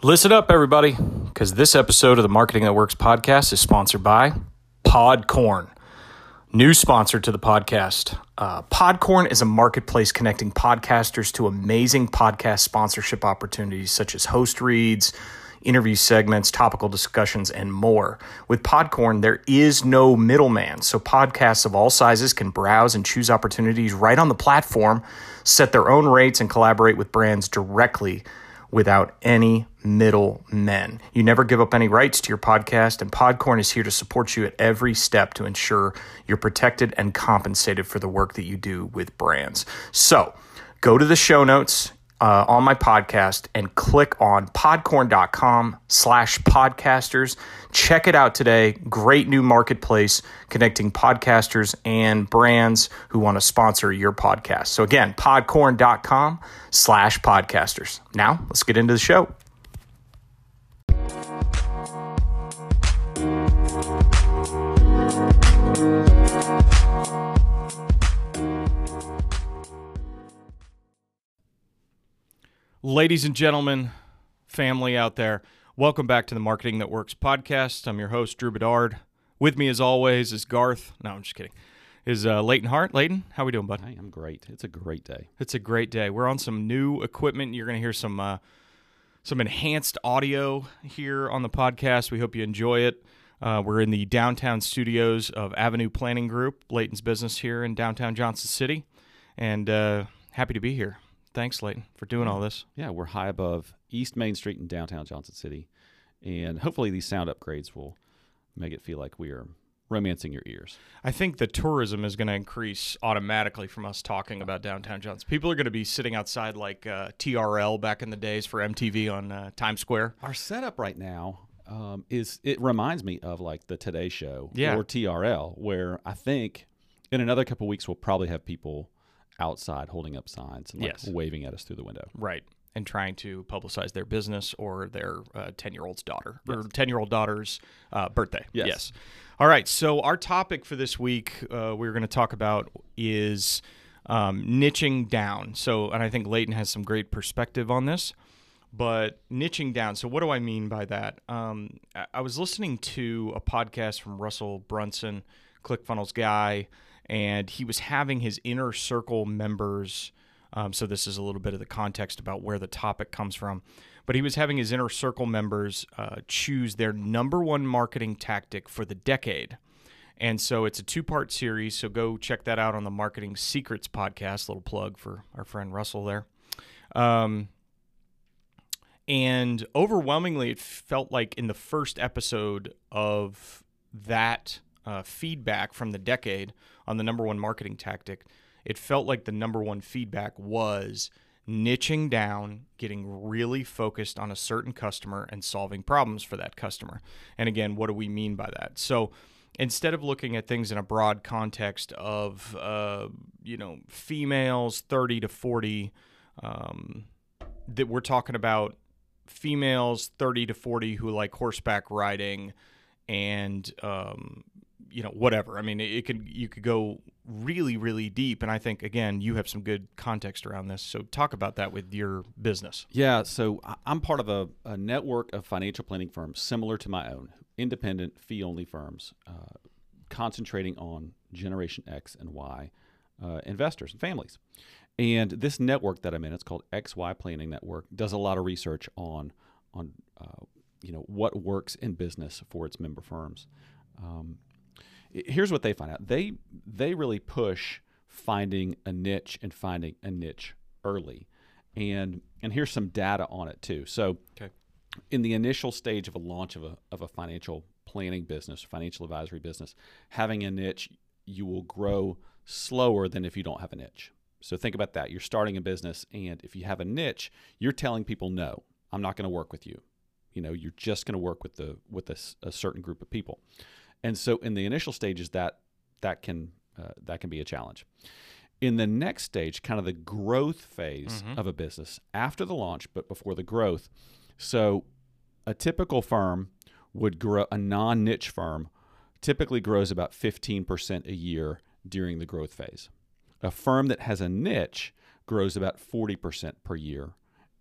Listen up, everybody, because this episode of the Marketing That Works podcast is sponsored by Podcorn. New sponsor to the podcast. Uh, Podcorn is a marketplace connecting podcasters to amazing podcast sponsorship opportunities such as host reads, interview segments, topical discussions, and more. With Podcorn, there is no middleman, so podcasts of all sizes can browse and choose opportunities right on the platform, set their own rates, and collaborate with brands directly without any middle men. You never give up any rights to your podcast, and Podcorn is here to support you at every step to ensure you're protected and compensated for the work that you do with brands. So go to the show notes uh, on my podcast and click on podcorn.com slash podcasters. Check it out today. Great new marketplace connecting podcasters and brands who want to sponsor your podcast. So again, podcorn.com slash podcasters. Now let's get into the show. Ladies and gentlemen, family out there, welcome back to the Marketing That Works podcast. I'm your host, Drew Bedard. With me, as always, is Garth. No, I'm just kidding. Is uh, Leighton Hart. Leighton, how we doing, bud? Hey, I'm great. It's a great day. It's a great day. We're on some new equipment. You're going to hear some uh, some enhanced audio here on the podcast. We hope you enjoy it. Uh, we're in the downtown studios of Avenue Planning Group, Leighton's business here in downtown Johnson City, and uh, happy to be here. Thanks, Leighton, for doing all this. Yeah, we're high above East Main Street in downtown Johnson City, and hopefully these sound upgrades will make it feel like we are romancing your ears. I think the tourism is going to increase automatically from us talking about downtown Johnson. People are going to be sitting outside like uh, TRL back in the days for MTV on uh, Times Square. Our setup right now um, is it reminds me of like the Today Show Yeah. or TRL, where I think in another couple weeks we'll probably have people outside holding up signs and like Yes. waving at us through the window. Right. And trying to publicize their business or their 10 year old's daughter or 10 year old daughter's uh, birthday. Yes. All right. So, our topic for this week uh, we're going to talk about is um, niching down. So, and I think Leighton has some great perspective on this. But niching down. So, what do I mean by that? Um, I was listening to a podcast from Russell Brunson, ClickFunnels guy, and he was having his inner circle members. Um, so, this is a little bit of the context about where the topic comes from. But he was having his inner circle members uh, choose their number one marketing tactic for the decade. And so it's a two part series. So go check that out on the Marketing Secrets podcast. Little plug for our friend Russell there. Um, and overwhelmingly, it felt like in the first episode of that uh, feedback from the decade on the number one marketing tactic, it felt like the number one feedback was niching down, getting really focused on a certain customer and solving problems for that customer. And again, what do we mean by that? So instead of looking at things in a broad context of, uh, you know, females 30 to 40, um, that we're talking about females 30 to 40 who like horseback riding and um, you know whatever i mean it, could you could go really really deep and i think again you have some good context around this so talk about that with your business Yeah, so I'm part of a, a network of financial planning firms similar to my own, independent, fee only firms, uh, concentrating on Generation X and Y uh, investors and families. And this network that I'm in, it's called XY Planning Network, does a lot of research on on uh, you know what works in business for its member firms. Um, here's what they find out: they they really push finding a niche and finding a niche early, and and here's some data on it too. So okay in the initial stage of a launch of a, of a financial planning business, financial advisory business, having a niche, you will grow slower than if you don't have a niche. So think about that. You're starting a business, and if you have a niche, you're telling people, no, I'm not going to work with you. You know, you're just going to work with the with a, a certain group of people. And so in the initial stages, that that can uh, that can be a challenge. In the next stage, kind of the growth phase of a business after the launch, but before the growth. So a typical firm would grow a non-niche firm typically grows about 15% a year during the growth phase. A firm that has a niche grows about 40% per year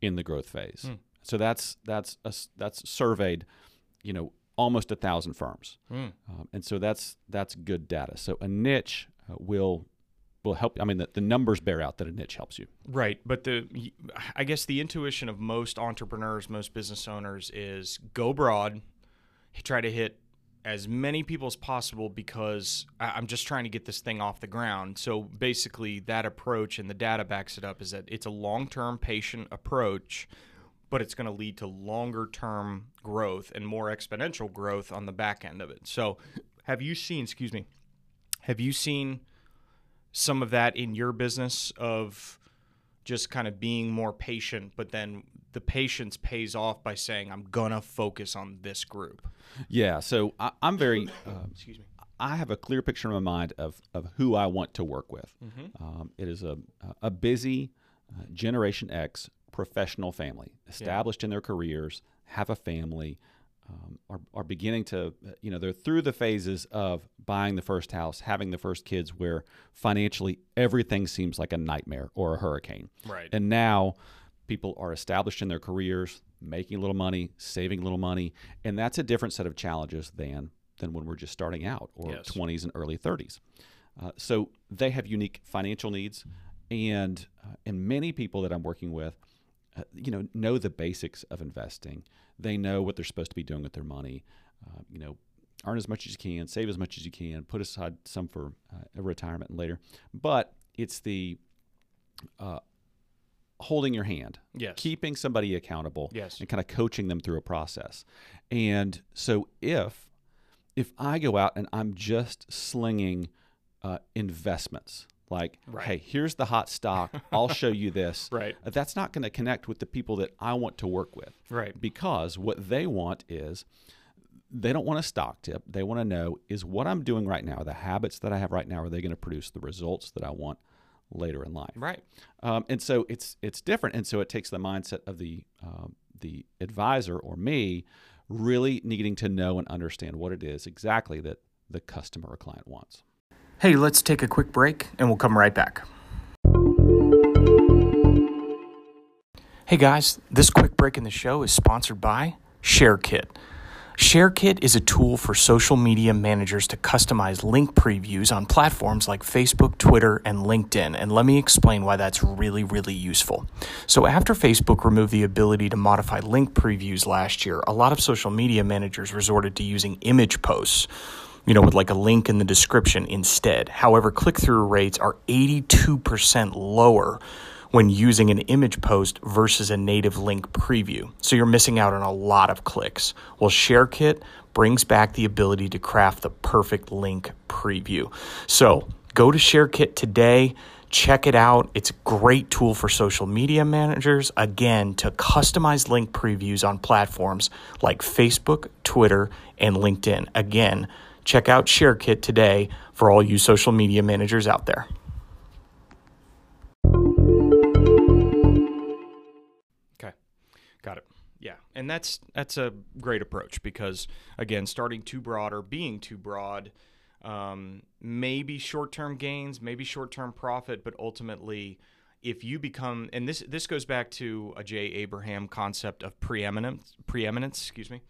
in the growth phase. So that's that's a, that's surveyed, you know, almost a thousand firms, Mm. um, and so that's that's good data. So a niche uh, will will help. I mean, the, the numbers bear out that a niche helps you. Right, but the I guess the intuition of most entrepreneurs, most business owners is go broad, try to hit as many people as possible because I'm just trying to get this thing off the ground. So basically, that approach and the data backs it up is that it's a long-term patient approach, but it's going to lead to longer-term growth and more exponential growth on the back end of it. So, have you seen? Excuse me. Have you seen some of that in your business of just kind of being more patient, but then the patience pays off by saying, I'm going to focus on this group. Yeah. So I, I'm very. Uh, Excuse me. I have a clear picture in my mind of, of who I want to work with. Um, it is a, a busy uh, Generation X professional family, established in their careers, have a family, um, are, are beginning to, you know, they're through the phases of buying the first house, having the first kids, where financially everything seems like a nightmare or a hurricane. Right. And now people are established in their careers, making a little money, saving a little money, and that's a different set of challenges than than when we're just starting out or Yes. 20s and early 30s. Uh, so they have unique financial needs, and uh, and many people that I'm working with, you know, know the basics of investing. They know what they're supposed to be doing with their money. Uh, you know, earn as much as you can, save as much as you can, put aside some for uh, retirement later. But it's the uh, holding your hand, Yes. keeping somebody accountable, Yes. and kind of coaching them through a process. And so if if I go out and I'm just slinging uh, investments, like, Right. hey, here's the hot stock, I'll show you this. Right. uh, That's not going to connect with the people that I want to work with Right. because what they want is they don't want a stock tip. They want to know is what I'm doing right now, the habits that I have right now, are they going to produce the results that I want later in life? Right. Um, and so it's it's different, and so it takes the mindset of the um, the advisor or me really needing to know and understand what it is exactly that the customer or client wants. Hey, let's take a quick break and we'll come right back. Hey guys, this quick break in the show is sponsored by ShareKit. ShareKit is a tool for social media managers to customize link previews on platforms like Facebook, Twitter, and LinkedIn. And let me explain why that's really, really useful. So, after Facebook removed the ability to modify link previews last year, a lot of social media managers resorted to using image posts you know, with like a link in the description instead. However, click through rates are 82% lower when using an image post versus a native link preview. So you're missing out on a lot of clicks. Well, ShareKit brings back the ability to craft the perfect link preview. So go to ShareKit today. Check it out. It's a great tool for social media managers, again, to customize link previews on platforms like Facebook, Twitter, and LinkedIn. Again, check out ShareKit today for all you social media managers out there. Okay. Got it. Yeah. And that's that's a great approach because again, starting too broad or being too broad um, maybe short-term gains, maybe short-term profit, but ultimately if you become and this this goes back to a Jay Abraham concept of preeminence preeminence, excuse me.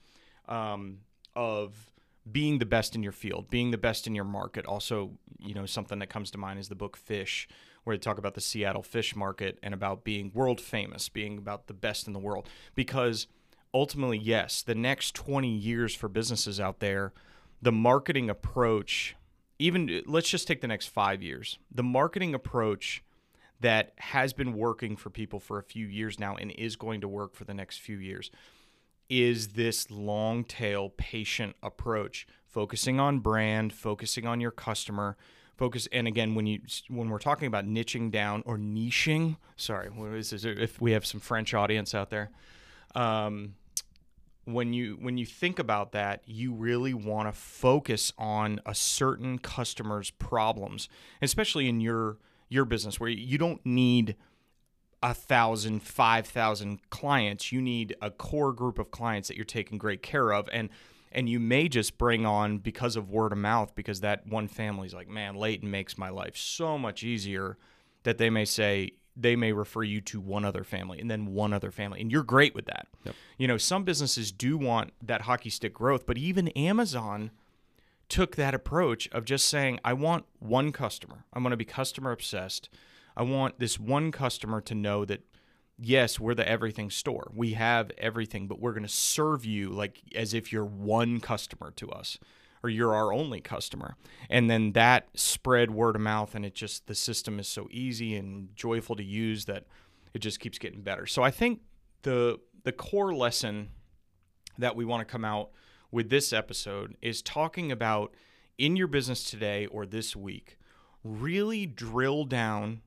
Um, of being the best in your field, being the best in your market. Also, you know, something that comes to mind is the book Fish, where they talk about the Seattle fish market and about being world famous, being about the best in the world. Because ultimately, yes, the next 20 years for businesses out there, the marketing approach, even let's just take the next five years, the marketing approach that has been working for people for a few years now and is going to work for the next few years is this long tail patient approach focusing on brand focusing on your customer focus and again when you when we're talking about niching down or niching sorry this if we have some french audience out there um, when you when you think about that you really want to focus on a certain customer's problems especially in your your business where you don't need a thousand, five thousand clients. You need a core group of clients that you're taking great care of, and and you may just bring on because of word of mouth, because that one family's like, man, Leighton makes my life so much easier that they may say, they may refer you to one other family and then one other family and you're great with that Yep. you know some businesses do want that hockey stick growth but even amazon took that approach of just saying i want one customer i'm going to be customer obsessed i want this one customer to know that yes we're the everything store we have everything but we're going to serve you like as if you're one customer to us or you're our only customer. And then that spread word of mouth, and it just the system is so easy and joyful to use that it just keeps getting better. So I think the the core lesson that we want to come out with this episode is talking about in your business today or this week, really drill down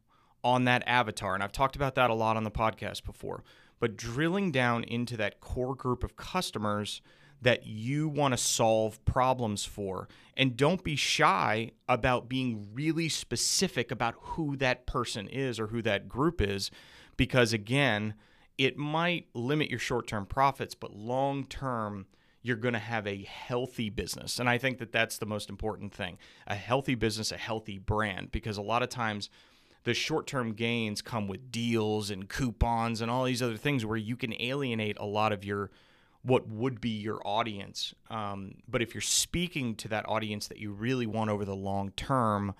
on that avatar. And I've talked about that a lot on the podcast before, but drilling down into that core group of customers that you want to solve problems for. And don't be shy about being really specific about who that person is or who that group is, because again, it might limit your short term profits, but long term, you're going to have a healthy business. And I think that that's the most important thing a healthy business, a healthy brand, because a lot of times, the short term gains come with deals and coupons and all these other things where you can alienate a lot of your what would be your audience. Um, but if you're speaking to that audience that you really want over the long term,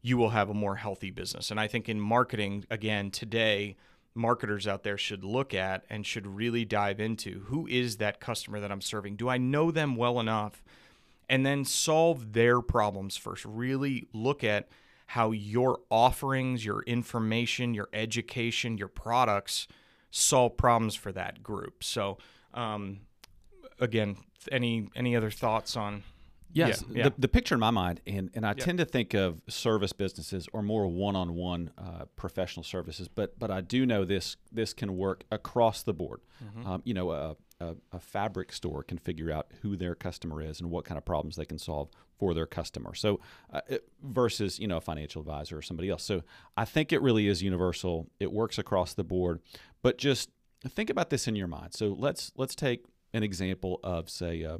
you will have a more healthy business. And I think in marketing, again, today, marketers out there should look at and should really dive into who is that customer that I'm serving? Do I know them well enough? And then solve their problems first. Really look at how your offerings, your information, your education, your products solve problems for that group. So, um, again, any any other thoughts on? Yes, Yeah, yeah. The, the picture in my mind, and, and I tend to think of service businesses or more one-on-one uh, professional services, but but I do know this this can work across the board. Mm-hmm. Um, you know, a, a, a fabric store can figure out who their customer is and what kind of problems they can solve for their customer. So uh, it- versus you know a financial advisor or somebody else. So I think it really is universal. It works across the board, but just think about this in your mind. So let's let's take an example of say. Uh,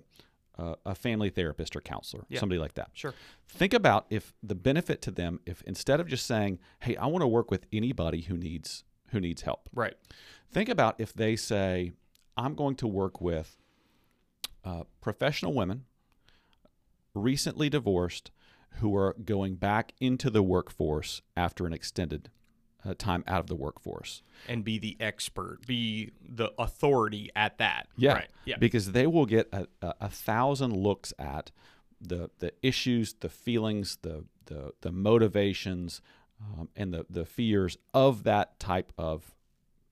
uh, a family therapist or counselor, Yeah. somebody like that. Sure. Think about if the benefit to them, if instead of just saying, "Hey, I want to work with anybody who needs who needs help," Right. think about if they say, "I'm going to work with uh, professional women, recently divorced, who are going back into the workforce after an extended uh, time out of the workforce." And be the expert, be the authority at that. Yeah, Right. Yeah. because they will get a, a, a thousand looks at the the issues, the feelings, the the the motivations, um, and the the fears of that type of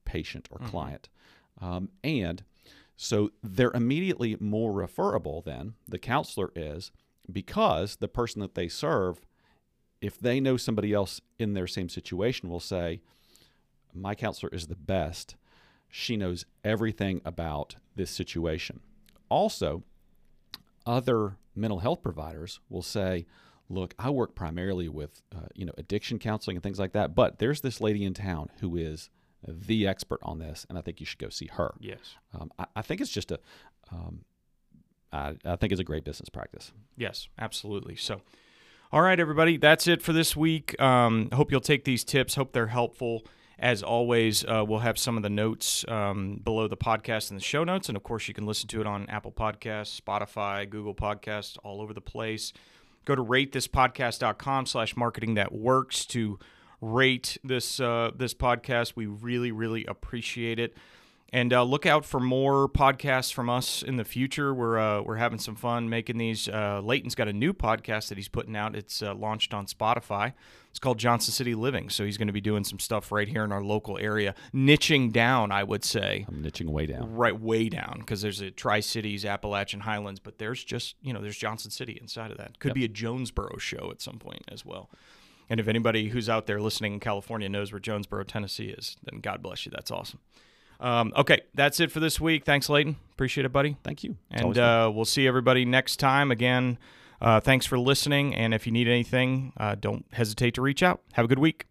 patient or client, um, and so they're immediately more referable than the counselor is because the person that they serve, if they know somebody else in their same situation, will say, "My counselor is the best." she knows everything about this situation. Also, other mental health providers will say, "Look, I work primarily with uh, you know addiction counseling and things like that, but there's this lady in town who is the expert on this, and I think you should go see her." yes. Um, I, I think it's just a, um, I, I think it's a great business practice. Yes, absolutely. So, all right, everybody, that's it for this week. Um, hope you'll take these tips. Hope they're helpful. As always, uh, we'll have some of the notes um, below the podcast in the show notes. And of course, you can listen to it on Apple Podcasts, Spotify, Google Podcasts, all over the place. Go to ratethispodcast.com slash marketing that works to rate this uh, this podcast. We really, really appreciate it. And uh, look out for more podcasts from us in the future. We're uh, we're having some fun making these. Uh, Leighton's got a new podcast that he's putting out. It's uh, launched on Spotify. It's called Johnson City Living. So he's going to be doing some stuff right here in our local area, niching down, I would say, I'm niching way down. right way down because there's a Tri Cities, Appalachian Highlands, but there's just you know there's Johnson City inside of that. Could be a Jonesborough show at some point as well. And if anybody who's out there listening in California knows where Jonesborough, Tennessee is, then God bless you. That's awesome. Um, okay, that's it for this week. Thanks, Leighton. Appreciate it, buddy. Thank you. It's And uh, we'll see everybody next time. Again, uh, thanks for listening. And if you need anything, uh, don't hesitate to reach out. Have a good week.